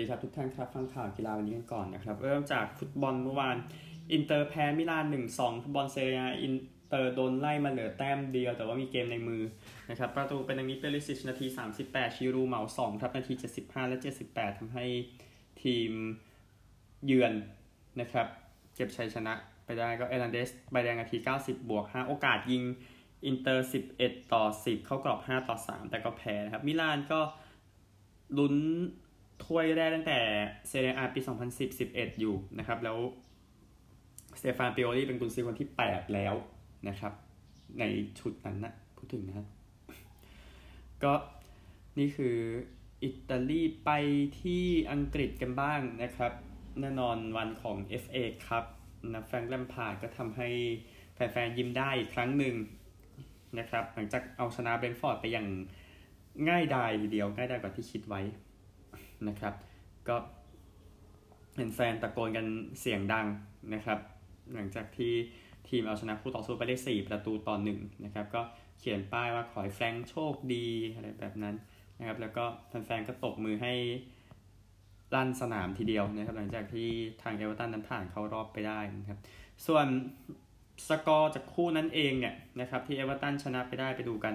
ดีครับทุกท่านครับฟังข่าวกีฬาวันนี้กันก่อนนะครับ เริ่มจากฟุตบอลเมื่อวาน อินเตอร์แพ้มิลาน1-2ฟุตบอลเซเรียอาอินเตอร์โดนไล่มาเหลือแต้มเดียว แต่ว่ามีเกมในมือนะครับประตูเป็นดังนี้เปริซิชนาที 38 ชิรูด์เหมา2ครับนาที 75 และ 78ทำให้ทีมเยือนนะครับเก็บชัยชนะไปได้ก็เอร์นานเดซใบแดงนาที 90 บวก 5 โอกาสยิงอินเตอร์ 11 ต่อ 10 เข้ากรอบ 5 ต่อ 3 แต่ก็แพ้นะครับมิลานก็ลุ้น ถ้วยได้ตั้งแต่เซเรียอาปี 2010-11 อยู่นะครับ แล้วสเตฟานปิโอลีเป็นกุนซือคนที่ 8 แล้วนะครับ ในชุดนั้นนะพูดถึงนะก็นี่คืออิตาลีไปที่อังกฤษกันบ้างนะครับ แน่นอนวันของ FA ครับนะแฟรงค์แลมพาร์ดก็ทำให้แฟนๆยิ้มได้อีกครั้งหนึ่งนะครับ หลังจากเอาชนะเบรนท์ฟอร์ดไปอย่างง่ายดายทีเดียว ง่ายดายกว่าที่คิดไว้ นะครับ ก็เห็นแฟนตะโกนกันเสียงดังนะครับ หลังจากที่ทีมเอาชนะคู่ต่อสู้ไปได้ 4 ประตูต่อหนึ่งนะครับ ก็เขียนป้ายว่าขอให้แฟรงค์โชคดีอะไรแบบนั้นนะครับ แล้วก็แฟนๆก็ตบมือให้ลั่นสนามทีเดียวนะครับ หลังจากที่ทางเอเวอร์ตันนั้นผ่านเข้ารอบไปได้นะครับ ส่วนสกอร์จากคู่นั้นเองเนี่ยนะครับที่เอเวอร์ตันชนะไปได้ไปดูกัน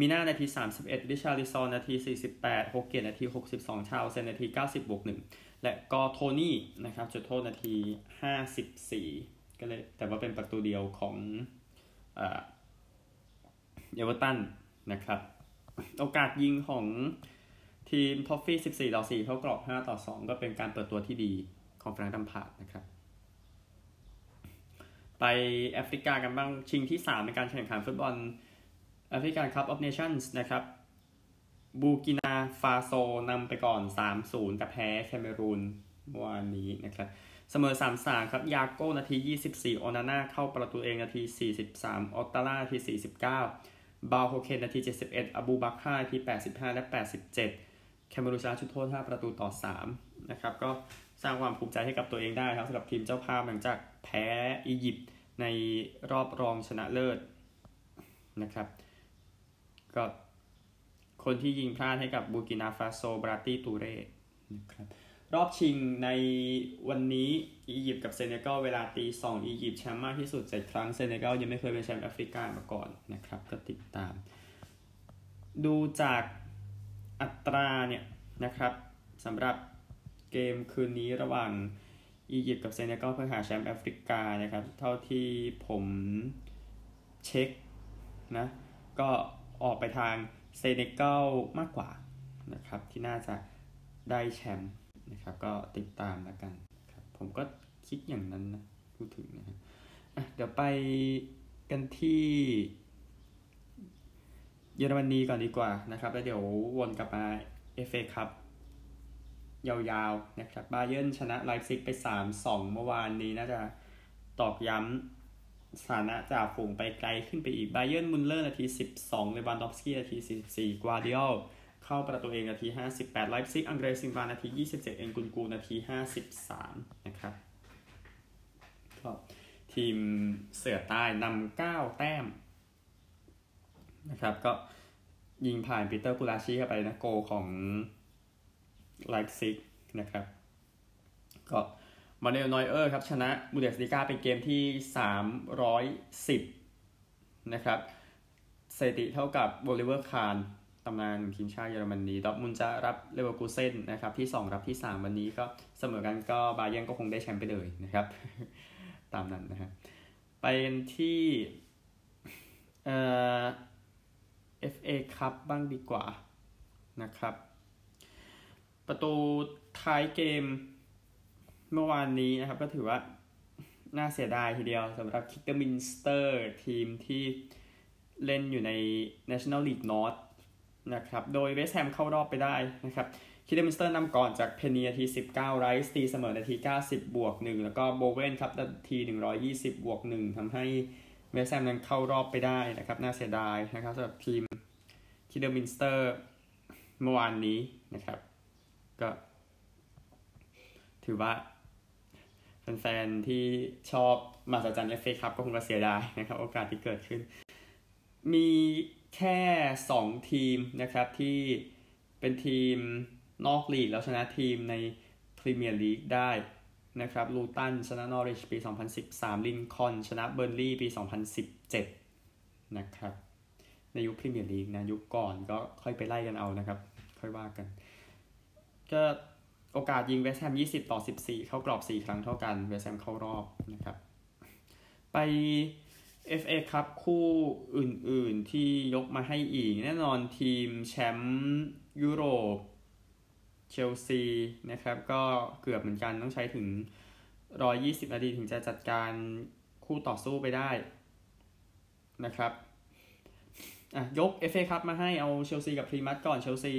มีน่านาที 31 ริชาร์ลิซอนนาที 48 โฮลเกตนาที 62 ทาวน์เซนด์นาที 90 บวก 1 และก็โทนี่นะครับจุดโทษนาที 54 ก็เลยแต่ว่าเป็นประตูเดียวของเอเวอร์ตันนะครับ โอกาสยิงของทีมท็อฟฟี่ 14 ต่อ 4 เข้ากรอบ 5 ต่อ 2 ก็เป็นการเปิดตัวที่ดีของแฟรงค์แลมพาร์ดนะครับ ไปแอฟริกากันบ้างชิงที่ 3 ในการแข่งขันฟุตบอล African Cup of Nations นะครับบูกินาฟาโซนำไปก่อน 3-0 แต่แพ้แคเมรูนเมื่อวานนี้นะครับเสมอ3-3ครับ ยาโก้นาที 24 โอนาน่าเข้าประตูเองนาที 43 ออตตาล่านาที 49 บาโฮเคนนาที 71 อบูบักค่านาที 85 และ 87 แคเมรูนชนะจุดโทษ 5 ประตูต่อ 3 นะครับ ก็สร้างความภูมิใจให้กับตัวเองได้ครับสำหรับทีมเจ้าภาพหลังจากแพ้อียิปต์ในรอบรองชนะเลิศนะครับ ก็คนที่ยิงพลาดให้กับบูกินาฟาโซบลาติตูเร่นะครับรอบชิงในวันนี้อียิปต์กับเซเนกัลเวลาตีสองอียิปต์แชมป์มากที่สุดเจ็ดครั้งเซเนกัลยังไม่เคยเป็นแชมป์แอฟริกามาก่อนนะครับ ก็ติดตาม ดูจากอัตราเนี่ยนะครับสำหรับเกมคืนนี้ระหว่างอียิปต์กับเซเนกัลเพื่อหาแชมป์แอฟริกานะครับ เท่าที่ผมเช็คนะก็ ออกไปทางเซเนกัลมากกว่านะครับที่น่าจะได้แชมป์นะครับก็ติดตามแล้วกันครับผมก็คิดอย่างนั้นนะพูดถึงนะฮะเดี๋ยวไปกันที่เยอรมนีก่อนดีกว่านะครับ แล้วเดี๋ยววนกลับมา FA Cup ยาวๆนะครับบาเยิร์นชนะไลฟ์ซิกไป 3-2 เมื่อวานนี้น่าจะตอกย้ำ สถานะจ่าฝูงไปไกลขึ้นไปอีกบาเยิร์นมุลเลอร์นาที 12 เลวานดอฟสกี้นาที 44 กวาดิโอเข้าประตูเองนาที 58 ไลฟ์ซิก อังเดรซิลวานาที 27 เอ็นกุนกูนาที 53 นะครับก็ทีมเสือใต้นำ9 แต้มนะครับ ก็ยิงผ่านปีเตอร์กูลาชีเข้าไปนะโกของไลฟ์ซิกนะครับ ก็ มานูเอลนอยเออร์ครับชนะบุนเดสลีกาเป็นเกมที่ 310 นะครับสถิติเท่ากับโอลิเวอร์คาห์นตำนานทีมชาติเยอรมนีดอร์ทมุนด์จะรับเลเวอร์กูเซนนะครับที่ 2 รับที่ 3 วันนี้ก็เสมอกันก็บาเยิร์นก็คงได้แชมป์ไปเลยนะครับ ตามนั้นนะครับไปที่เอ่อ FA คัพบ้างดีกว่านะครับ ประตูท้ายเกม เมื่อวานนี้นะครับก็ถือว่าน่าเสียดายทีเดียวสำหรับคิดเดอร์มินสเตอร์ทีมที่เล่นอยู่ใน National League North นะครับ โดยเวสแฮมเข้ารอบไปได้นะครับคิดเดอร์มินสเตอร์นำก่อนจากเพนีนาที 19 ไรส์ตีเสมอนาที 90 บวก 1 แล้วก็โบเวนครับนาที 120 บวก 1ทำให้เวสแฮมนั้นเข้ารอบไปได้นะครับ น่าเสียดายนะครับสำหรับทีมคิดเดอร์มินสเตอร์เมื่อวานนี้นะครับ ก็ถือว่า แฟนๆที่ชอบมาสจัน FA Cup ก็คงจะเสียดายนะครับ โอกาสที่เกิดขึ้น มีแค่ 2 ทีมนะครับที่เป็นทีมนอกลีกแล้วชนะทีมในพรีเมียร์ลีกได้นะครับลูตันชนะนอริชปี 2013 ลินคอนชนะเบิร์นลีย์ปี 2017 นะครับ ในยุคพรีเมียร์ลีกนะ ยุคก่อนก็ค่อยไปไล่กันเอานะครับ ค่อยว่ากัน ก็ โอกาสยิงเวสต์แฮม20 ต่อ 14 เข้ากรอบ 4 ครั้งเท่ากัน เวสต์แฮมเข้ารอบนะครับ ไป FA ครับคู่อื่นๆที่ยกมาให้อีก แน่นอนทีมแชมป์ยุโรปเชลซีนะครับ ก็เกือบเหมือนกันต้องใช้ถึง 120 นาทีถึงจะจัดการคู่ต่อสู้ไปได้นะครับอะยก FA ครับมาให้เอาเชลซีกับพลีมัธก่อนเชลซี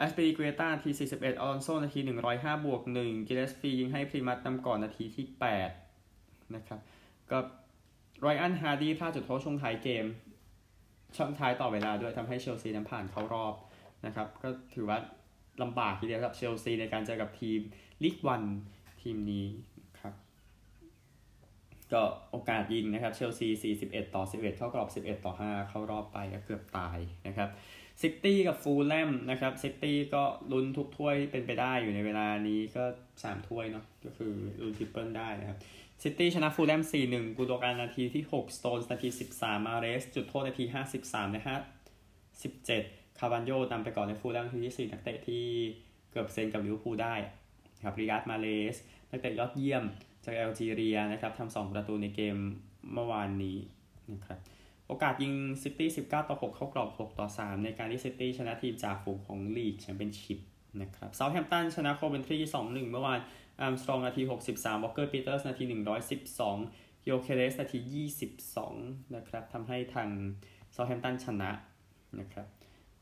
อัซปิลิกวยตาที41อลอนโซ่นาที 105 บวก1กิเลสฟียิงให้พลีมัธนำก่อนนาทีที่ 8 นะครับก็ไรอันฮาร์ดีพลาดจุดโทษช่วงท้ายเกม ช่วงท้ายต่อเวลาด้วยทำให้เชลซีนั้นผ่านเข้ารอบนะครับ ก็ถือว่าลำบากทีเดียวกับเชลซีในการเจอกับทีม League One ทีมนี้ครับ ก็โอกาสยิงนะครับเชลซี 41 ต่อ 11 เข้ากรอบ 11 ต่อ 5 เข้ารอบไปก็เกือบตายนะครับ ซิตี้กับฟูลแลมนะครับซิตี้ก็ลุ้นทุกถ้วยเป็นไปได้อยู่ในเวลานี้ก็ 3 ถ้วยเนาะก็คือลุ้น triple ได้นะครับซิตี้ชนะฟูลแลม 4-1 กูโดการนาทีที่ 6 สโตนส์นาที 13 มาเรส จุดโทษนาที 53นะฮะ17 คาร์วัลโญ่นำไปก่อนในฟูลแลมนาทีที่ 4 นักเตะที่เกือบเซ็นกับลิเวอร์พูลได้ครับริยาดมาห์เรซ นักเตะยอดเยี่ยมจากแอลจีเรียนะครับทำ2ประตูในเกมเมื่อวานนี้นะครับ โอกาสยิงซิตี้ 19 ต่อ 6 เข้ากรอบ 6 ต่อ 3 ในการที่ซิตี้ชนะทีมจ่าฝูงของลีกแชมเปี้ยนชิพนะครับเซาท์แฮมป์ตันชนะโคเวนทรี 2-1 เมื่อวานอาร์มสตรองนาที 63วอลเกอร์ปีเตอร์สนาที 112โยเคเรสนาที 22 นะครับทำให้ทางเซาท์แฮมป์ตันชนะนะครับ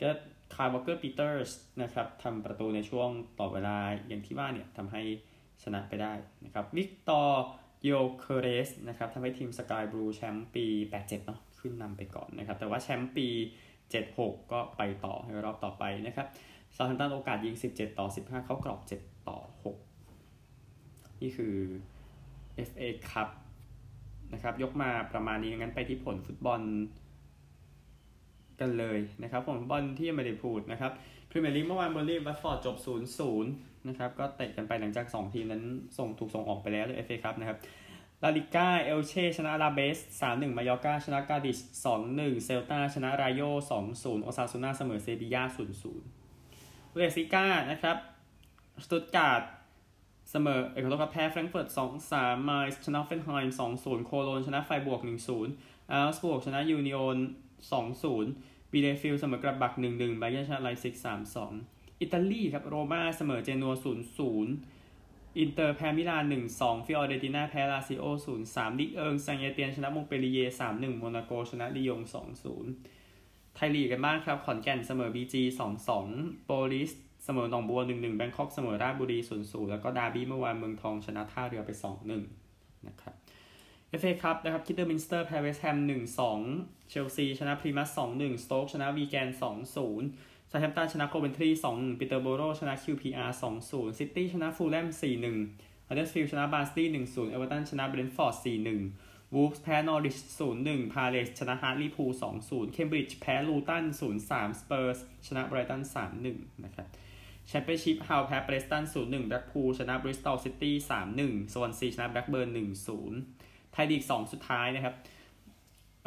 ก็ไคล์วอล์คเกอร์ปีเตอร์สนะครับทำประตูในช่วงต่อเวลาอย่างที่ว่าเนี่ยทำให้ชนะไปได้นะครับวิกตอร์โยเคเรสนะครับทำให้ทีมสกายบลูแชมป์ปี 87 เนาะ ขึ้นนำไปก่อนนะครับ แต่ว่าแชมป์ปี 76 ก็ไปต่อในรอบต่อไปนะครับเซาท์แฮมป์ตันโอกาสยิง 17 ต่อ 15 เข้ากรอบ 7 ต่อ 6 นี่คือ FA Cup นะครับ ยกมาประมาณนี้งั้นไปที่ผลฟุตบอลกันเลยนะครับผลฟุตบอลที่ไม่ได้พูดนะครับพรีเมียร์ลีกเมื่อวานเบิร์นลี่ย์วัตฟอร์ดจบ 0-0 นะครับ ก็เตะกันไปหลังจาก 2 ทีมนั้นส่งถูกส่งออกไปแล้วเลย FA Cup นะครับ ลาลีกาเอลเช่ชนะอลาเบส 3-1 มายอกาชนะกาดิส2-1 เซลตาชนะรายโย 2-0 โอซาซูน่าเสมอเซบียา 0-0บุนเดสลีกานะครับสตุตการ์ดเสมอเอ้ยขอโทษครับแพ้แฟรงก์เฟิร์ต 2-3ไมนซ์ชนะฮอฟเฟนไฮม์2-0 โคโลนชนะไฟรบวร์ก 1-0เอาก์สบวร์กชนะยูเนียน2-0บีเลเฟลด์เสมอกลัดบัค 1-1ไบเอิร์นชนะไลป์ซิก 3-2 อิตาลีครับโรม่าเสมอเจนัว 0-0 อินเตอร์แพ้มิลาน1-2ฟิออเรติน่าแพ้ลาซิโอ0-3ลีกเอิงแซงต์เอเตียนชนะมงต์เปลลิเย่ร์3-1โมนาโกชนะลียง2-0ไทยลีกกันบ้างครับ ขอนแก่นเสมอบีจี2-2โปลิสเสมอหนองบัว1-1แบงคอกเสมอราชบุรี0-0แล้วก็ดาร์บี้เมื่อวานเมืองทองชนะท่าเรือไป2-1นะครับ FA Cup นะครับคิดเดอร์มินสเตอร์แพ้เวสต์แฮม1-2เชลซีชนะพลีมัธ2-1สโต๊กชนะวีแกน2-0 เซาแธมป์ตันชนะโคเวนทรี2-1ปีเตอร์โบโรชนะ QPR 2-0ซิตี้ชนะฟูลแลม4-1ฮัตเดอร์สฟิลด์ชนะบาร์นสลีย์1-0เอเวอร์ตันชนะเบรนท์ฟอร์ด4-1วูฟส์แพ้นอริช0-1พาเลสชนะฮาร์ทลี่พูล2-0เคมบริดจ์แพ้ลูตัน0-3สเปอร์สชนะไบรตัน3-1นะครับแชมเปี้ยนชิพฮัลล์แพ้เปรสตัน0-1แบล็กพูลชนะบริสตอลซิตี้3-1สวอนซีชนะแบล็กเบิร์น1-0ไทยลีก2สุดท้ายนะครับ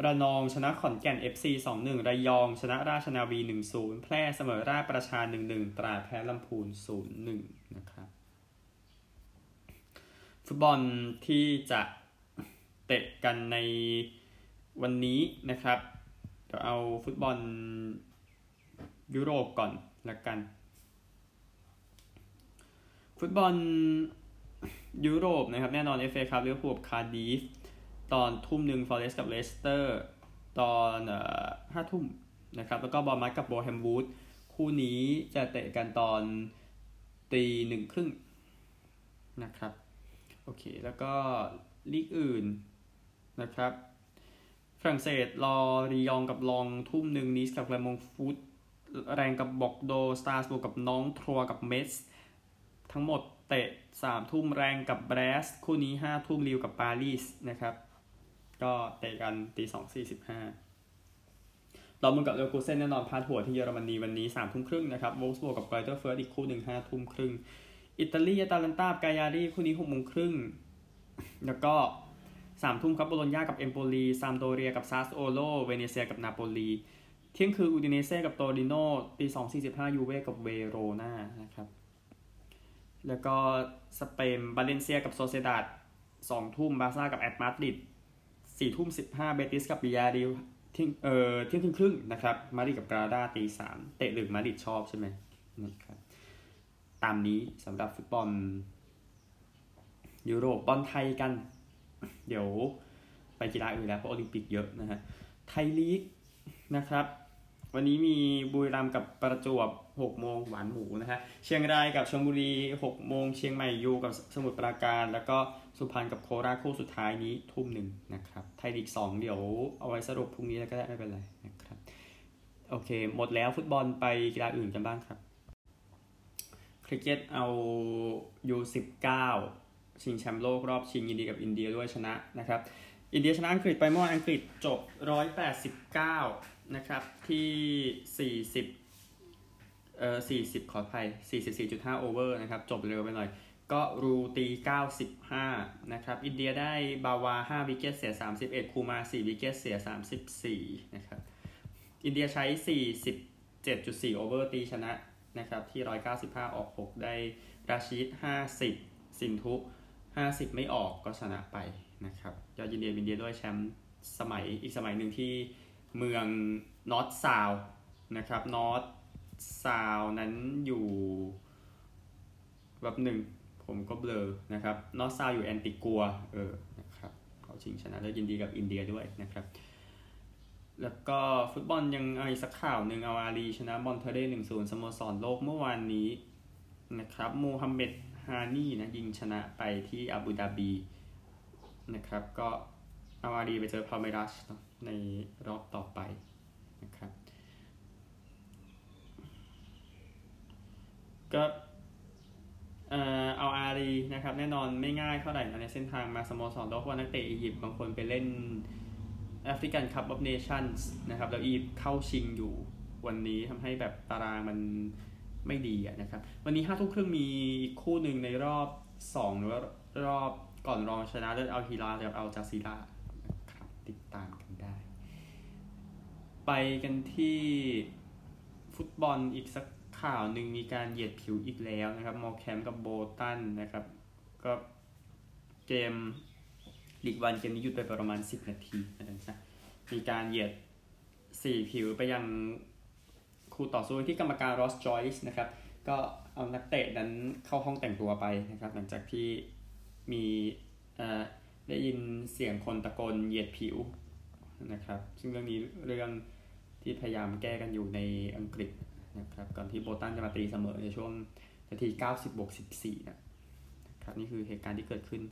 ระนองชนะขอนแก่น FC 2-1 ระยอง ชนะราชนาวี 1-0 แพร่เสมอราชประชา 1-1 ตราดแพ้ลำพูน 0-1 นะครับ ฟุตบอลที่จะเตะกันในวันนี้นะครับเดี๋ยวเอาฟุตบอลยุโรปก่อนละกัน ฟุตบอลยุโรปนะครับ แน่นอน FA ครับลิเวอร์พูลคาร์ดิฟฟ์ ตอนทุ่มหนึ่งฟอเรสต์กับเลสเตอร์ตอนห้าทุ่มนะครับ แล้วก็บอร์นมัธกับบอร์แฮมวูดคู่นี้จะเตะกันตอนตีหนึ่งครึ่งนะครับ โอเค แล้วก็ลีกอื่นนะครับฝรั่งเศสลอริยองต์กับล็องส์ทุ่มหนึ่งนีซกับแกลร์มงต์ฟุตแร็งส์กับบอร์กโดซ์สตราส์บูร์กกับน็องต์ทรัวส์กับเม็ตซ์ ทั้งหมดเตะสามทุ่มแรนส์กับแบรสต์ คู่นี้ห้าทุ่มลีลล์กับปารีสนะครับ ก็เตะกันตีสองสี่สิบห้าเรามึงกับเลกูเซนแน่นอนพาดหัวที่เยอรมนีวันนี้สามทุ่มครึ่งนะครับโวล์ฟสบวร์กกับกรอยเธอร์เฟือร์ธอีกคู่หนึ่งห้าทุ่มครึ่ง อิตาลีอาตาลันตากายารี่คู่นี้หกโมงครึ่ง แล้วก็สามทุ่มครับโบโลญญากับเอมโปลีซามพ์โดเรียกับซาสซูโอโล เวเนเซียกับนาโปลี เที่ยงคืนอูดิเนเซ่กับโตริโนตีสองสี่สิบห้ายูเว่กับเวโรนานะครับ แล้วก็สเปนบาเลนเซียกับโซเซดาดสองทุ่มบาร์ซ่ากับแอตมาดริด สี่ทุ่มสิบห้าเบติสกับบียาร์เรอัลเที่ยงเอ่อเที่ยงคืนครึ่งนะครับ มาดริดกับกรานาดาตีสามเตะหรือมาดริดชอบใช่ไหมนะครับตามนี้สำหรับฟุตบอลยุโรปบอลไทยกัน เดี๋ยวไปกีฬาอื่นแล้วเพราะโอลิมปิกเยอะนะฮะไทยลีกนะครับ วันนี้มีบุรีรัมย์กับประจวบ 6 โมงหวานหมูนะฮะเชียงรายกับชลบุรี 6 โมง เชียงใหม่ยูกับสมุทรปราการ แล้วก็สุพรรณกับโคราชคู่สุดท้ายนี้ทุ่มหนึ่งนะครับไทยลีก2 เดี๋ยวเอาไว้สรุปพรุ่งนี้แล้วก็ได้ไม่เป็นไรนะครับโอเค หมดแล้วฟุตบอลไปกีฬาอื่นกันบ้างครับ คริกเก็ตเอา U19 ชิงแชมป์โลกรอบชิงยินดีกับอินเดียด้วยชนะนะครับอินเดียชนะอังกฤษไปเมื่ออังกฤษจบ 189 นะครับ ที่40 เอ่อ40 ขออภัย 44.5 over นะครับ จบเร็วไปหน่อย ก็รูตี 95 นะครับ อินเดียได้บาวา 5 wicket เสีย 31 คูมา 4 wicket เสีย 34 นะครับ อินเดียใช้ 47.4 over ตีชนะนะครับ ที่ 195 ออก 6 ได้ราชิด50 สินทุ 50 ไม่ออกก็ชนะไปนะครับ ยอดยินเดียอินเดียด้วยแชมป์สมัยอีกสมัยหนึ่งที่เมืองนอร์ธซาวด์นะครับนอร์ธซาวด์นั้นอยู่แบบหนึ่งผมก็เบลอนะครับนอร์ธซาวด์อยู่แอนติกัวเออนะครับเขาชิงชนะแล้วยินดีกับอินเดียด้วยนะครับ แล้วก็ฟุตบอลยังอีกสักข่าวหนึ่งอัลอาห์ลีชนะมอนเตร์เรย์หนึ่งศูนย์สโมสรโลกเมื่อวานนี้นะครับมูฮัมเหม็ดฮานี่นะยิงชนะไปที่อาบูดาบีนะครับ ก็อัลอาห์ลีไปเจอพัลเมรัสในรอบต่อไปนะครับ ก็อัลอาห์ลีนะครับแน่นอนไม่ง่ายเท่าไหร่ในเส้นทางมาสโมสรโลกเพราะว่านักเตะอียิปต์บางคนไปเล่นแอฟริกันคัพออฟเนชั่นส์นะครับแล้วอียิปต์เข้าชิงอยู่วันนี้ทำให้แบบตารางมันไม่ดีนะครับ วันนี้ห้าทุ่มครึ่งมีคู่หนึ่งในรอบสองหรือว่ารอบก่อนรองชนะเลิศอัลฮิลาลกับอัลจาซีรานะครับติดตามกันได้ ไปกันที่ฟุตบอลอีกสัก ข่าวหนึ่งมีการเหยียดผิวอีกแล้วนะครับ มอแคมกับโบตันนะครับ ก็เกมลีกวันเกมนี้หยุดไปประมาณ 10 นาทีนะครับมีการเหยียด4ผิวไปยังคู่ต่อสู้ที่กรรมการรอสจอยส์นะครับ ก็เอานักเตะนั้นเข้าห้องแต่งตัวไปนะครับ หลังจากที่มีได้ยินเสียงคนตะโกนเหยียดผิวนะครับ ซึ่งเรื่องนี้เรื่องที่พยายามแก้กันอยู่ในอังกฤษ นะครับก่อนที่โบลตันจะมาตีเสมอในช่วงนาที 90บวก14 นะครับนี่คือเหตุการณ์ที่เกิดขึ้น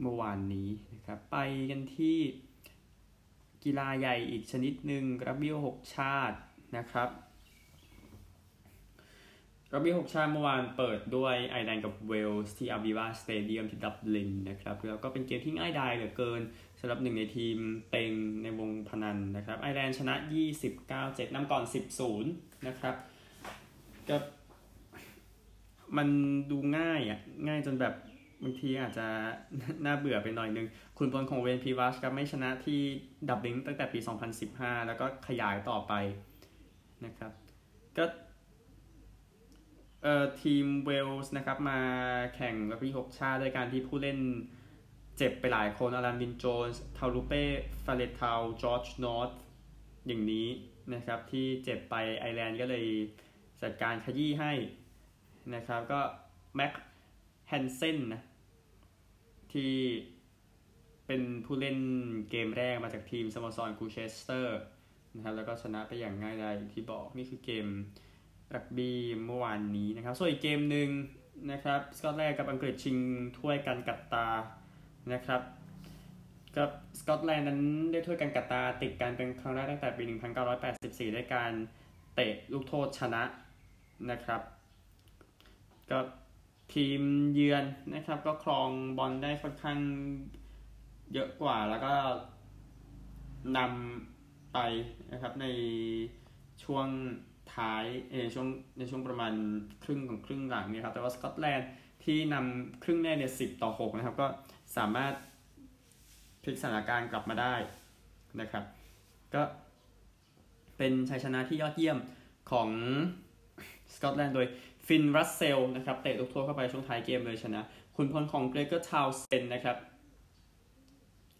เมื่อวานนี้นะครับไปกันที่กีฬาใหญ่อีกชนิดหนึ่งรักบี้หกชาตินะครับรักบี้หกชาติเมื่อวานเปิดด้วยไอร์แลนด์กับเวลส์ที่อวีวาสเตเดียมที่ดับลินนะครับแล้วก็เป็นเกมที่ง่ายดายเหลือเกิน สำหรับหนึ่งในทีมเต็งในวงพนันนะครับ ไอร์แลนด์ชนะ 29 7นำก่อน 10 0 นะครับก็มันดูง่ายอะ ง่ายจนแบบบางทีอาจจะน่าเบื่อไปหน่อยนึง คุณพลของเวนพีวัชก็ไม่ชนะที่ดับลิงตั้งแต่ปี 2015 แล้วก็ขยายต่อไปนะครับ ก็เอ่อทีมเวลส์นะครับมาแข่งรอบที่6ชาติด้วยการที่ผู้เล่น เจ็บไปหลายคนอลันวินโจนส์ทาลูเป้ฟาเลตาวจอร์จนอร์ทอย่างนี้นะครับที่เจ็บไปไอร์แลนด์ก็เลยจัดการขยี้ให้นะครับก็แม็กแฮนเซนนะที่เป็นผู้เล่นเกมแรกมาจากทีมสโมสรกูเชสเตอร์นะครับแล้วก็ชนะไปอย่างง่ายดายที่บอกนี่คือเกมรักบี้เมื่อวานนี้นะครับ ส่วนอีกเกมหนึ่งนะครับสกอตแลนด์กับอังกฤษชิงถ้วยกันกัตตา นะครับกับสกอตแลนด์นั้นได้ถ้วยกันกัตตาติดกันเป็นครั้งแรกตั้งแต่ปี 1984 ด้วยการเตะลูกโทษชนะนะครับก็ทีมเยือนนะครับ ก็ครองบอลได้ค่อนข้างเยอะกว่าแล้วก็นำไปนะครับในช่วงท้ายในช่วงในช่วงประมาณครึ่งของครึ่งหลังเนี่ยครับแต่ว่าสกอตแลนด์ที่นำครึ่งแรกเนี่ยสิบต่อ6นะครับ ก็ สามารถพลิกสถานการณ์กลับมาได้นะครับ ก็เป็นชัยชนะที่ยอดเยี่ยมของสกอตแลนด์โดยฟินรัสเซลนะครับเตะลูกโทษเข้าไปช่วงท้ายเกมเลยชนะ ขุนพลของเกรเกอร์ทาวน์เซนด์นะครับ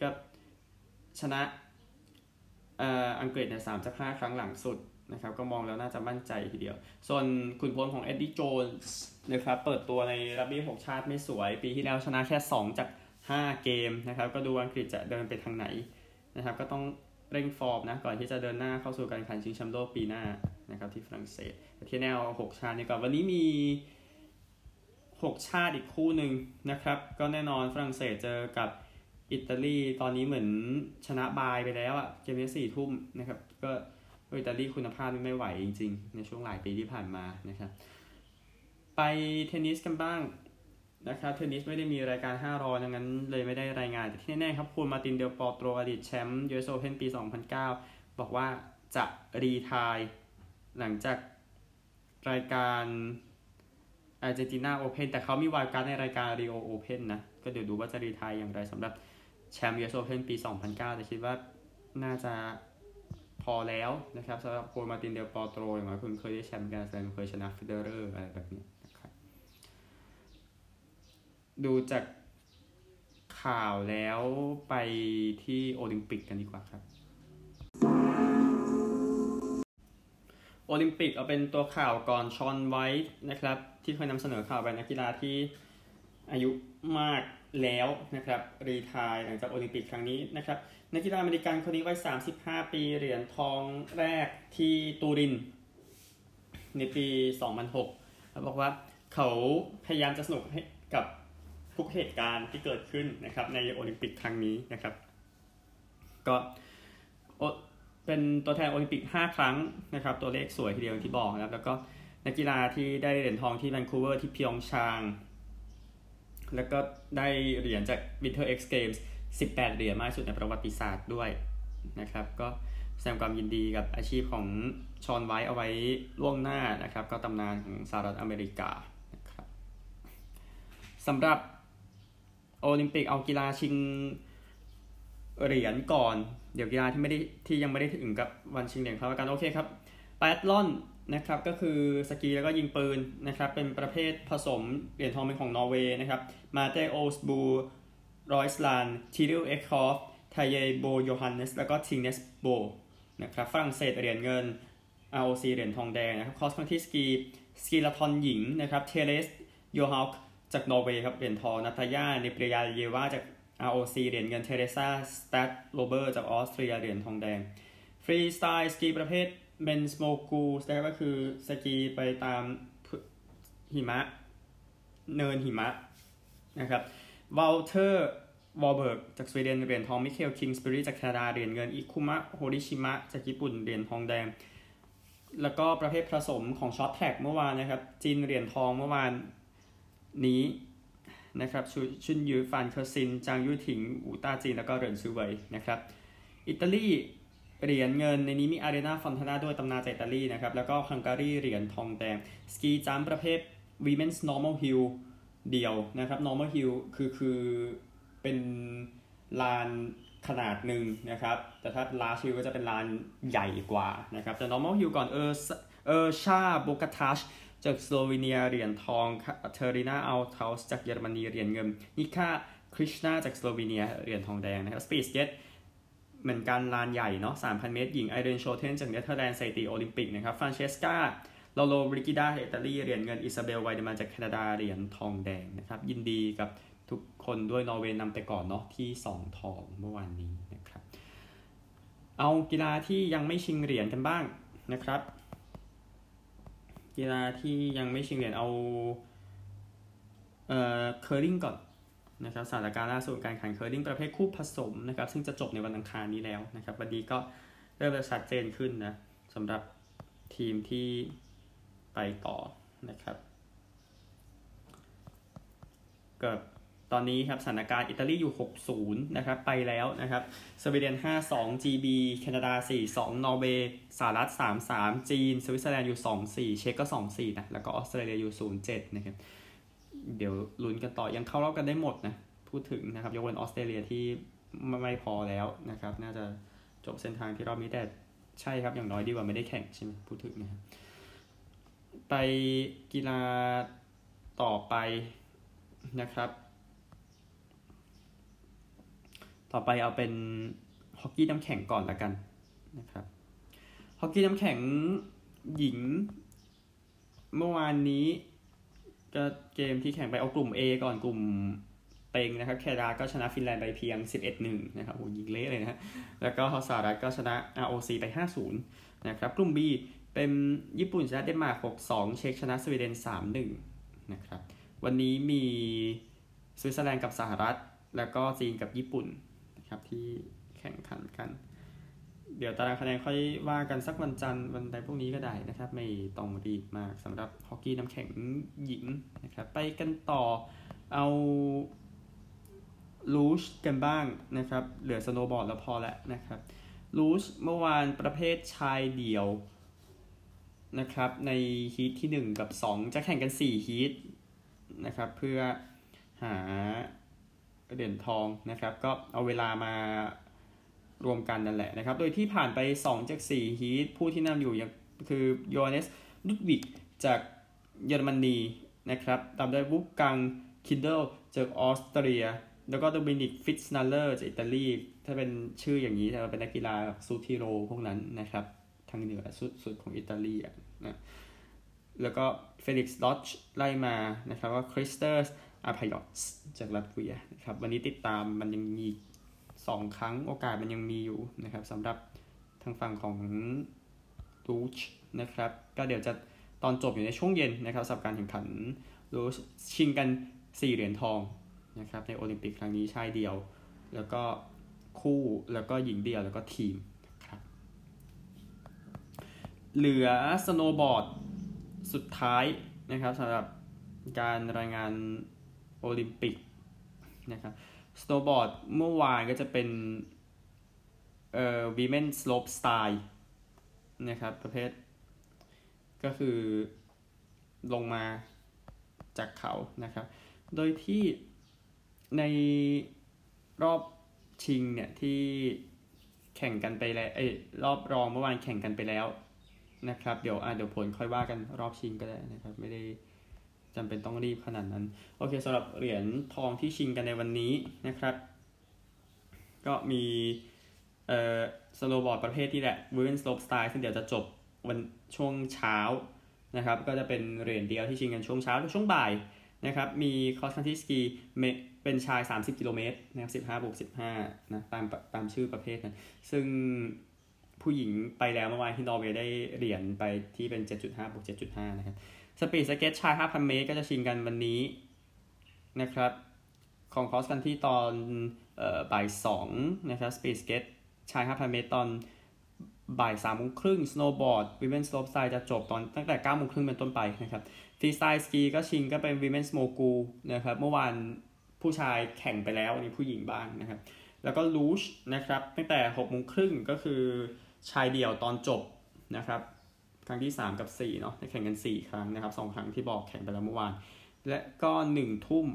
ก็ชนะอังกฤษเนี่ยสามจากห้าครั้งหลังสุดนะครับก็มองแล้วน่าจะมั่นใจทีเดียว ส่วนขุนพลของเอ็ดดี้โจนส์นะครับเปิดตัวในรับบี้หกชาติไม่สวย ปีที่แล้วชนะแค่ 2 จาก 5 เกมนะครับ ก็ดูอังกฤษจะเดินไปทางไหนนะครับ ก็ต้องเร่งฟอร์มนะก่อนที่จะเดินหน้าเข้าสู่การแข่งขันชิงแชมป์โลกปีหน้านะครับที่ฝรั่งเศสที่แนว 6 ชาตินี่ก่อนวันนี้มี 6 ชาติอีกคู่หนึ่งนะครับ ก็แน่นอนฝรั่งเศสเจอกับอิตาลีตอนนี้เหมือนชนะบายไปแล้วอะเกมนี้สี่ทุ่มนะครับก็อิตาลีคุณภาพไม่ไหวจริงๆ ในช่วงหลายปีที่ผ่านมานะครับ ไปเทนนิสกันบ้าง นะครับเทนนิสไม่ได้มีรายการ5รอดังนั้นเลยไม่ได้รายงาน แต่ที่แน่ๆครับฮวนมาร์ตินเดลปอโตรอดีตแชมป์ยูเอสโอเพนปี 2009 บอกว่าจะ retire หลังจากรายการอาร์เจนตินาโอเพนแต่เขามี wild card ในรายการรีโอโอเพนนะ ก็เดี๋ยวดูว่าจะ retire อย่างไรสำหรับแชมป์ยูเอสโอเพนปี 2009 แต่คิดว่าน่าจะพอแล้วนะครับสำหรับฮวนมาร์ตินเดลปอโตรอย่างไรคุณเคยได้แชมป์แกรนด์สแลมเคยชนะเฟเดอเรอร์อะไรแบบนี้ ดูจากข่าวแล้วไปที่โอลิมปิกกันดีกว่าครับ โอลิมปิกเอาเป็นตัวข่าวก่อนชอนไว้นะครับ ที่เคยนำเสนอข่าวไปนักกีฬาที่อายุมากแล้วนะครับรีทายหลังจากโอลิมปิกครั้งนี้นะครับนักกีฬาอเมริกันคนนี้วัย 35 ปีเหรียญทองแรกที่ตูริน ในปี 2006เขาบอกว่าเขาพยายามจะสนุกให้กับ ทุกเหตุการณ์ที่เกิดขึ้นนะครับ ในโอลิมปิกครั้งนี้นะครับ ก็เป็นตัวแทนโอลิมปิก 5 ครั้งนะครับ ตัวเลขสวยทีเดียวที่บอกนะครับ แล้วก็นักกีฬาที่ได้เหรียญทองที่แวนคูเวอร์ที่พยองชาง แล้วก็ได้เหรียญจาก Winter X Games 18 เหรียญมากสุดในประวัติศาสตร์ด้วยนะครับ ก็แสดงความยินดีกับอาชีพของชอนไวท์เอาไว้ล่วงหน้านะครับ ก็ตำนานของสหรัฐอเมริกานะครับสำหรับ โอลิมปิกเอากีฬาชิงเหรียญก่อน เดี๋ยวกีฬาที่ไม่ได้ที่ยังไม่ได้ถึงกับวันชิงเหรียญเขากันโอเคครับไบแอธลอนนะครับก็คือสกีแล้วก็ยิงปืนนะครับเป็นประเภทผสมเหรียญทองเป็นของนอร์เวย์นะครับมาร์เทโอลส์บูรอยส์ลานด์ทีริลเอ็กคอฟไทเยโบโยฮันเนสแล้วก็ทิงเนสโบนะครับฝรั่งเศสเหรียญเงิน ROC เหรียญทองแดงนะครับ cross country สกีskiathlon หญิงนะครับเทเรสโยฮาค์ จากนอร์เวย์ครับเหรียญทองนาตยาเนเปรยาเยวาจาก ROC เหรียญเงินเทเรซาสตัดโรเบอร์จากออสเตรียเหรียญทองแดงฟรีสไตล์สกีประเภทเบนสโมกูสก็คือสกีไปตามหิมะ เนินหิมะนะครับวอลเทอร์วอลเบิร์กจากสวีเดนเหรียญทองมิเคลคิงสปรีจากแคนาดาเหรียญเงินอิคุมะโฮริชิมะจากญี่ปุ่นเหรียญทองแดง แล้วก็ประเภทผสมของ short track เมื่อวานนะครับจีนเหรียญทองเมื่อวาน นี้นะครับชุชุนยูฟานเคอร์ซิน จางยูถิง อูต้าจีน แล้วก็เหรียญซูเวยนะครับ อิตาลีเหรียญเงินในนี้มีอารีนาฟอนทานาด้วยตำนานจากอิตาลีนะครับ แล้วก็ฮังการีเหรียญทองแดง ski jump ประเภท Women's Normal Hill เดียวนะครับ normal hill คือคือเป็นลานขนาดหนึ่งนะครับ แต่ถ้า large hill ก็จะเป็นลานใหญ่กว่านะครับ แต่ normal hill ก่อนเออเออร์ชาโบกาทัช จากสโลวีเนียเหรียญทองเทอรินาอัลเทาส์จากเยอรมนีเหรียญเงินนิคาคริชนาจากสโลวีเนียเหรียญทองแดงนะครับ speed skate เหมือนกันลานใหญ่เนาะ3,000 เมตร หญิงไอเรนโชเทนจากเนเธอร์แลนด์สถิติโอลิมปิกนะครับฟรานเชสกาลโลบริกิดาอิตาลีเหรียญเงินอิซาเบลไวเดมันจากแคนาดาเหรียญทองแดงนะครับยินดีกับทุกคนด้วยนอร์เวย์นำไปก่อนเนาะที่ 2 ทองเมื่อวานนี้นะครับ เอากีฬาที่ยังไม่ชิงเหรียญกันบ้างนะครับ กีฬาที่ยังไม่ชิงเหรียญเอาเอ่อเคอร์ริงก่อนนะครับสถานการณ์ล่าสุดการแข่งเคอร์ริงประเภทคู่ผสมนะครับซึ่งจะจบในวันอังคารนี้แล้วนะครับวันนี้ก็เริ่มจะชัดเจนขึ้นนะสำหรับทีมที่ไปต่อนะครับกับ ตอนนี้ครับสถานการณ์อิตาลีอยู่ 60 นะครับไปแล้วนะครับสวีเดน 52 GB แคนาดา 42 นอร์เวย์สหรัฐ 33 จีน สวิตเซอร์แลนด์อยู่ 24 เช็กก็ 24 นะ แล้วก็ออสเตรเลียอยู่ 07 นะครับ เดี๋ยวลุ้นกันต่อยังเข้ารอบกันได้หมดนะ พูดถึงนะครับยกเว้นออสเตรเลียที่ไม่พอแล้วนะครับ น่าจะจบเส้นทางที่รอบนี้แต่ใช่ครับ อย่างน้อยดีกว่าไม่ได้แข่งใช่ไหมพูดถึงนะครับไปกีฬาต่อไปนะครับ ต่อไปเอาเป็นฮอกกี้น้ำแข็งก่อนละกันนะครับฮอกกี้น้ำแข็งหญิง เมื่อวานนี้ ก็เกมที่แข่งไปเอากลุ่ม A ก่อนกลุ่มเต็งนะครับแคนาดาก็ชนะฟินแลนด์ไปเพียง 11-1 นะครับโอ้ยิงเละเลยนะแล้วก็สหรัฐก็ชนะ ROC ไป 5-0 นะครับ กลุ่ม B เป็นญี่ปุ่นชนะเดนมาร์ก 6-2 เช็กชนะสวีเดน 3-1 นะครับ วันนี้มีสวิตเซอร์แลนด์กับสหรัฐ แล้วก็จีนกับญี่ปุ่น ครับที่แข่งขันกัน เดี๋ยวตารางคะแนนค่อยว่ากันสักวันจันทร์วันใดพวกนี้ก็ได้นะครับ ไม่ต้องรีบมากสำหรับฮอกกี้น้ำแข็งหญิงนะครับ ไปกันต่อเอาลูชกันบ้างนะครับ เหลือสโนว์บอร์ดแล้วพอแล้วนะครับลูชเมื่อวานประเภทชายเดี่ยวนะครับในฮีทที่ 1 กับ 2 จะแข่งกัน 4 ฮีทนะครับ เพื่อหา เหรียญทองนะครับ ก็เอาเวลามารวมกันนั่นแหละนะครับ โดยที่ผ่านไป 2 จาก 4 ฮีทผู้ที่นำอยู่ยังคือโยเนสลุดวิกจากเยอรมนีนะครับตามด้วยบุกกังคินเดลจากออสเตรีย แล้วก็โดมินิกฟิตส์นัลเลอร์จากอิตาลี ถ้าเป็นชื่ออย่างนี้จะเป็นนักกีฬาซูทิโรพวกนั้นนะครับ ทางเหนือสุดสุดของอิตาลีนะแล้วก็เฟลิกซ์ลอชไล่มานะครับว่าคริสเตอร์ อาพยอสจากลัตเวียนะครับวันนี้ติดตามมันยังมีสองครั้งโอกาสมันยังมีอยู่นะครับสำหรับทางฝั่งของลูชนะครับก็เดี๋ยวจะตอนจบอยู่ในช่วงเย็นนะครับสำหรับการแข่งขันลูชชิงกัน 4 เหรียญทองนะครับในโอลิมปิกครั้งนี้ชายเดียว แล้วก็คู่แล้วก็หญิงเดียวแล้วก็ทีมครับเหลือสโนว์บอร์ดสุดท้ายนะครับสำหรับการรายงาน โอลิมปิกนะครับสโนว์บอร์ดเมื่อวานก็จะเป็นเอ่อวีแมนสโลปสไตล์นะครับประเภท ก็คือลงมาจากเขานะครับ โดยที่ในรอบชิงเนี่ยที่แข่งกันไปแล้วเอ้รอบรองเมื่อวานแข่งกันไปแล้วนะครับ เดี๋ยวอ่าเดี๋ยวผลค่อยว่ากันรอบชิงก็ได้นะครับ ไม่ได้ จำเป็นต้องรีบขนาดนั้น โอเคสำหรับเหรียญทองที่ชิงกันในวันนี้นะครับ ก็มีเอ่อสโนว์บอร์ดประเภทที่แหละ women's slopestyle ซึ่งเดี๋ยวจะจบวันช่วงเช้านะครับ ก็จะเป็นเหรียญเดียวที่ชิงกันช่วงเช้าช่วงบ่ายนะครับ มี cross-country ski เป็นชาย 30 กิโลเมตรนะครับ15บวก15นะตามตามชื่อประเภทนะซึ่งผู้หญิงไปแล้วเมื่อวานที่นอร์เวย์ได้เหรียญไปที่เป็น 7.5บวก7.5 นะครับ สปีดสเก็ตชาย 5,000 เมตร ก็จะชิงกันวันนี้นะครับ ของ cross-country ตอนบ่าย2นะครับสปีดสเก็ตชาย 5,000 เมตร ตอนบ่าย3โมงครึ่งสโนว์บอร์ด women's slopestyle จะจบตอนตั้งแต่9โมงครึ่งเป็นต้นไปนะครับ freestyle ski ก็ชิงก็เป็นวิเมนสโมกูนะครับ เมื่อวานผู้ชายแข่งไปแล้ววันนี้ผู้หญิงบ้างนะครับ แล้วก็ lugeนะครับ ตั้งแต่6โมงครึ่งก็คือชายเดี่ยวตอนจบนะครับ ครั้งที่ 3 กับ 4 เนาะแข่งกัน 4 ครั้งนะครับ 2 ครั้งที่บอกแข่งไปแล้วเมื่อวาน และก็1ทุ่ม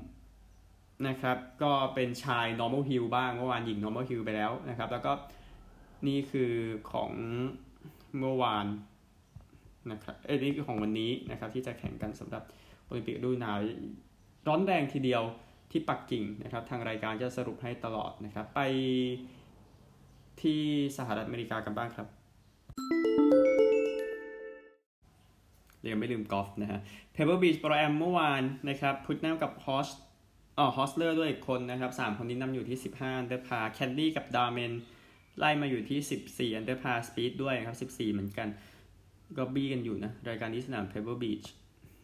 นะครับ ก็เป็นชาย normal hill บ้างเมื่อวานหญิง normal hill ไปแล้วนะครับ แล้วก็นี่คือของเมื่อวานนะครับเอ้นี่คือของวันนี้นะครับ ที่จะแข่งกันสำหรับโอลิมปิกฤดูหนาวร้อนแรงทีเดียวที่ปักกิ่งนะครับ ทางรายการจะสรุปให้ตลอดนะครับ ไปที่สหรัฐอเมริกากันบ้างครับ เรียงไม่ลืมกอล์ฟนะฮะ Pebble Beach Pro-Am เมื่อวานนะครับ Putnam กับฮอสอ๋อ Hossler ด้วยอีกคนนะครับสามคนนี้นำอยู่ที่ 15 under par Cantlay กับ Dahmen ไล่มาอยู่ที่ 14 under par Spieth ด้วยครับ 14 เหมือนกันก็บี้กันอยู่นะ รายการที่สนาม Pebble Beach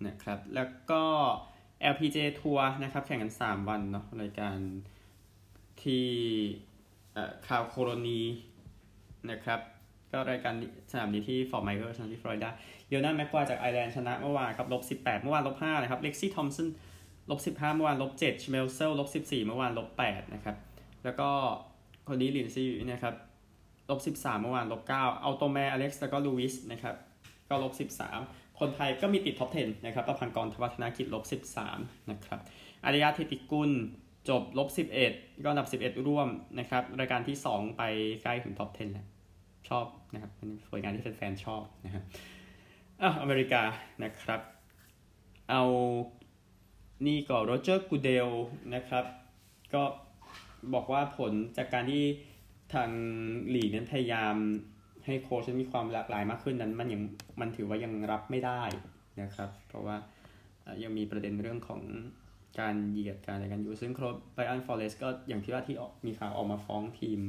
นะครับ แล้วก็ LPG ทัวร์นะครับ แข่งกัน 3 วันเนาะรายการที่ Crown Colony นะครับ ก็รายการสนามนี้ที่ Fort Myers ชนะที่ฟลอริดา Leona Maguire จากไอร์แลนด์ชนะเมื่อวานครับลบ18เมื่อวานลบ5นะครับ Lexi Thompson ลบ15เมื่อวานลบ7 Schmelzel ลบ14เมื่อวานลบ8นะครับ แล้วก็คนนี้ลินซี่นะครับลบ13เมื่อวานลบ9 Altomare อเล็กซ์แล้วก็ลูวิสนะครับ ก็ลบ13คนไทยก็มีติดท็อป 10 นะครับ ประพันธ์กรทวัฒนกิจลบ 13 นะครับอาฒยา ฐิติกุลจบลบ 11 ก็อันดับ 11 ร่วมนะครับ รายการที่ 2 ไปใกล้ถึงท็อป 10 แล้ว ชอบนะครับเป็นผลงานที่แฟนๆชอบนะครับอะอเมริกานะครับ เอานี่ก็ Roger Goodell นะครับ ก็บอกว่าผลจากการที่ทางลีกนั้นพยายามให้โค้ชมีความหลากหลายมากขึ้นนั้น มันยังมันถือว่ายังรับไม่ได้นะครับ เพราะว่ายังมีประเด็นเรื่องของการเหยียดการอะไรกันอยู่ ซึ่งโค้ช Brian Flores ก็อย่างที่ว่าที่มีข่าวออกมาฟ้องทีม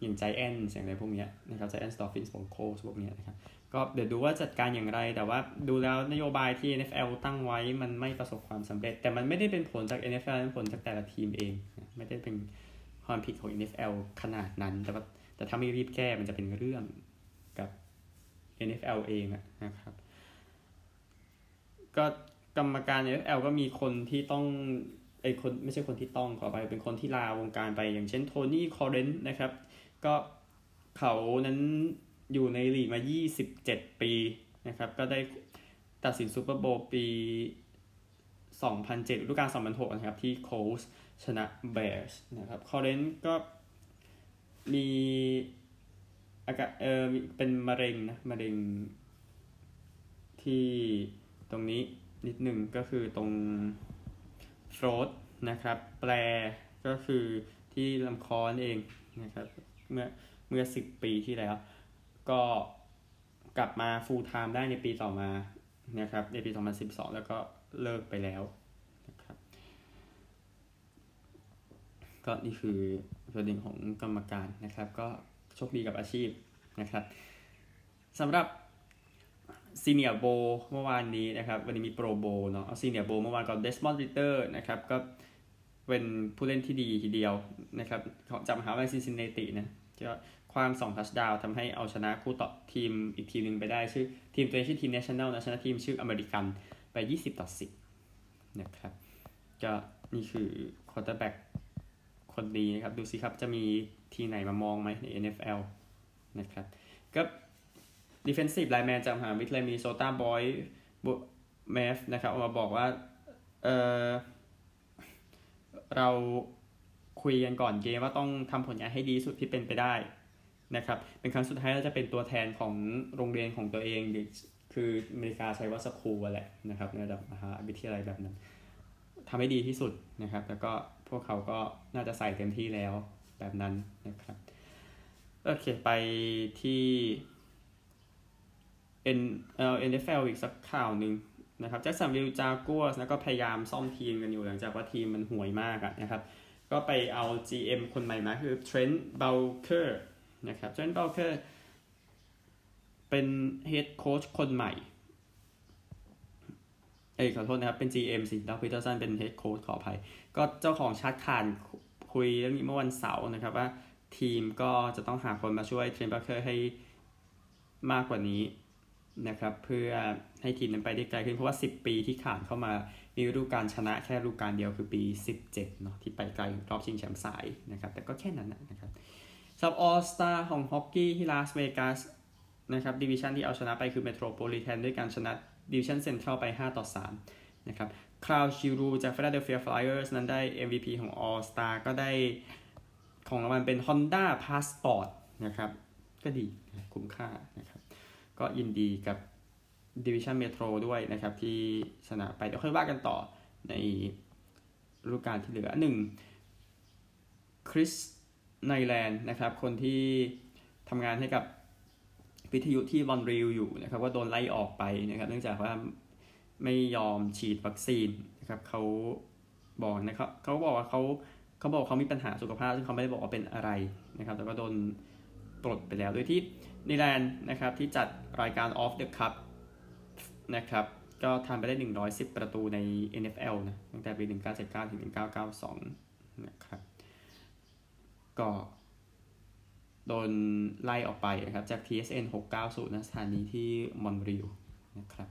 อย่างใจแอนอย่างไรพวกนี้นะครับ Giants Dolphins ของโค้ชพวกนี้นะครับก็เดี๋ยวดูว่าจัดการอย่างไร แต่ว่าดูแล้วนโยบายที่ NFL ตั้งไว้มันไม่ประสบความสำเร็จ แต่มันไม่ได้เป็นผลจาก NFL เป็นผลจากแต่ละทีมเอง ไม่ได้เป็นความผิดของ NFL ขนาดนั้น แต่ว่าแต่ถ้าไม่รีบแก้มันจะเป็นเรื่องกับ NFL เองนะครับ ก็กรรมการ NFL ก็มีคนที่ต้องไอคนไม่ใช่คนที่ต้องขอไปเป็นคนที่ลาวงการไปอย่างเช่น Tony Corrente นะครับ ก็เขานั้นอยู่ในลีกมา 27 ปีนะครับ ก็ได้ตัดสิน Super Bowl ปี 2007ฤดูกาล2006 นะครับ ที่โคสชนะเบร์สนะครับคอร์เรนก็มีอากาเออเป็นมะเร็งนะมะเร็งที่ตรงนี้นิดหนึ่งก็คือตรงโฟรดนะครับ แปลก็คือที่ลำคอนเองนะครับ เมื่อเมื่อสิบปีที่แล้ว ก็กลับมา full time ได้ในปีต่อมานะครับในปี 2012 แล้วก็เลิกไปแล้วนะครับก็นี่คือประเด็นของกรรมการนะครับ ก็โชคดีกับอาชีพนะครับสำหรับ Senior Bowl เมื่อวานนี้นะครับ วันนี้มี Pro Bowl เนาะ Senior Bowl เมื่อวานก็ Desmond Ridder นะครับก็ เป็นผู้เล่นที่ดีทีเดียวนะครับจากมหาวิทยาลัยซินซินเนตินะก็ขว้างสอง touchdown ทำให้เอาชนะคู่ต่อทีมอีกทีมหนึ่งไปได้ ชื่อทีมตัวเองชื่อทีม National นะชนะทีมชื่ออเมริกันไป 20 ต่อ 10 นะครับ ก็นี่คือ quarterback คนดีนะครับ ดูสิครับจะมีทีมไหนมามองไหมใน NFL นะครับก็ defensive lineman จากมหาวิทยาลัยมินนิโซตา Boye Mafe นะครับออกมาบอกว่าเออ เราคุยกันก่อนเกมว่าต้องทำผลงานให้ดีสุดที่เป็นไปได้นะครับเป็นครั้งสุดท้ายเราจะเป็นตัวแทนของโรงเรียนของตัวเองหรือคืออเมริกาใช้ว่าสคูลแหละนะครับในระดับมหาวิทยาลัยแบบนั้นทำให้ดีที่สุดนะครับ แล้วก็พวกเขาก็น่าจะใส่เต็มที่แล้วแบบนั้นนะครับโอเคไปที่ N เอ่อ NFL อีกสักข่าวหนึ่ง นะครับ Jacksonville Jaguars แล้วก็พยายามซ่อมทีมกันอยู่หลังจากว่าทีมมันห่วยมากนะครับ ก็ไปเอา GM คนใหม่มาคือ Trent Baalke นะครับ Trent Baalke เป็น head coach คนใหม่ เอ้ยขอโทษนะครับ เป็น GM สิ Doug Pederson เป็น head coach ขออภัย ก็เจ้าของ Shad Khan คุยเรื่องนี้เมื่อวันเสาร์นะครับว่าทีมก็จะต้องหาคนมาช่วย Trent Baalke ให้มากกว่านี้นะครับ เพื่อ ให้ทีมนั้นไปได้ไกลขึ้นเพราะว่า 10 ปีที่ขาดเข้ามามีฤดูกาลชนะแค่ฤดูกาลเดียวคือปี 17เนาะที่ไปไกลรอบชิงแชมป์สายนะครับแต่ก็แค่นั้นนะครับสำหรับ All-Star ของฮอกกี้ที่ลาสเวกัสนะครับดิวิชันที่เอาชนะไปคือเมโทรโพลิแทนด้วยการชนะดิวิชันเซ็นทรัลไป 5 ต่อ 3 นะครับ Claude Giroux จาก Philadelphia Flyers นั้นได้ MVP ของ All-Star ก็ได้ของรางวัลเป็น Honda Passport นะครับก็ดีคุ้มค่านะครับก็ยินดีกับ ดิวิชันเมโทรด้วยนะครับ ที่ชนะไปเดี๋ยวค่อยว่ากันต่อในฤดูกาลที่เหลือหนึ่งคริสไนแลนด์นะครับ คนที่ทำงานให้กับวิทยุที่มอนทรีออลอยู่นะครับว่าโดนไล่ออกไปนะครับ เนื่องจากว่าไม่ยอมฉีดวัคซีนนะครับเขาบอกนะครับเขาบอกว่าเขาเขาบอกเขามีปัญหาสุขภาพ ซึ่งเขาไม่ได้บอกว่าเป็นอะไรนะครับ แต่ก็โดนปลดไปแล้วโดยที่นิแลนด์นะครับที่จัดรายการ Off the Cup นะครับ ก็ทำไปได้ 110 ประตูใน NFL นะ ตั้งแต่ปี 1979 ถึง 1992 นะครับ ก็โดนไล่ออกไปนะครับ จาก TSN 690นะสถานีที่มอนริลนะครับ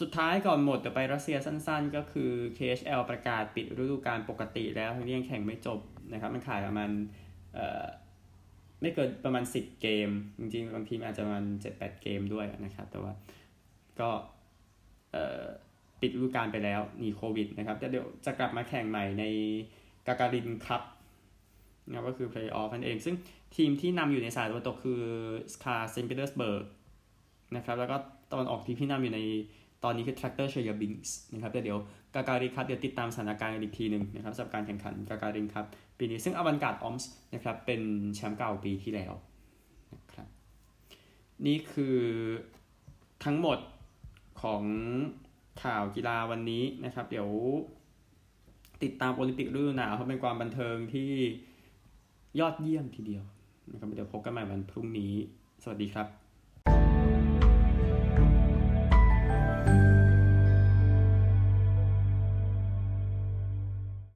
สุดท้ายก่อนหมดเดี๋ยวไปรัสเซียสั้นๆ ก็คือ KHL ประกาศปิดฤดูกาลปกติแล้วทั้งที่ยังแข่งไม่จบนะครับ มันขายประมาณไม่เกินประมาณ 10 เกม จริงๆ บางทีอาจจะประมาณ 7-8 เกมด้วยนะครับ แต่ว่า ก็ปิดฤดูกาลไปแล้วหนีโควิดนะครับเดี๋ยวจะกลับมาแข่งใหม่ในกาการินคัพนะก็คือเพลย์ออฟนั่นเอง ซึ่งทีมที่นำอยู่ในสายตะวันตกคือ SKA เซนต์ปีเตอร์สเบิร์กนะครับแล้วก็ตะวันออกทีมที่นำอยู่ในตอนนี้คือ Tractor c h e y a b i n s นะครับแต่เดี๋ยว Gagarin Cup เดี๋ยวติดตามสถานการณ์อีกทีหนึ่งนะครับสำหรับการแข่งขัน Gagarin Cup ปีนี้ซึ่ง Avangard Omsk นะครับเป็นแชมป์เก่าปีที่แล้วนะครับนี่คือทั้งหมด ของข่าวกีฬาวันนี้นะครับ เดี๋ยวติดตามโอลิมปิกฤดูหนาวเพราะเป็นความบันเทิงที่ยอดเยี่ยมทีเดียวนะครับเดี๋ยวพบกันใหม่วันพรุ่งนี้ สวัสดีครับ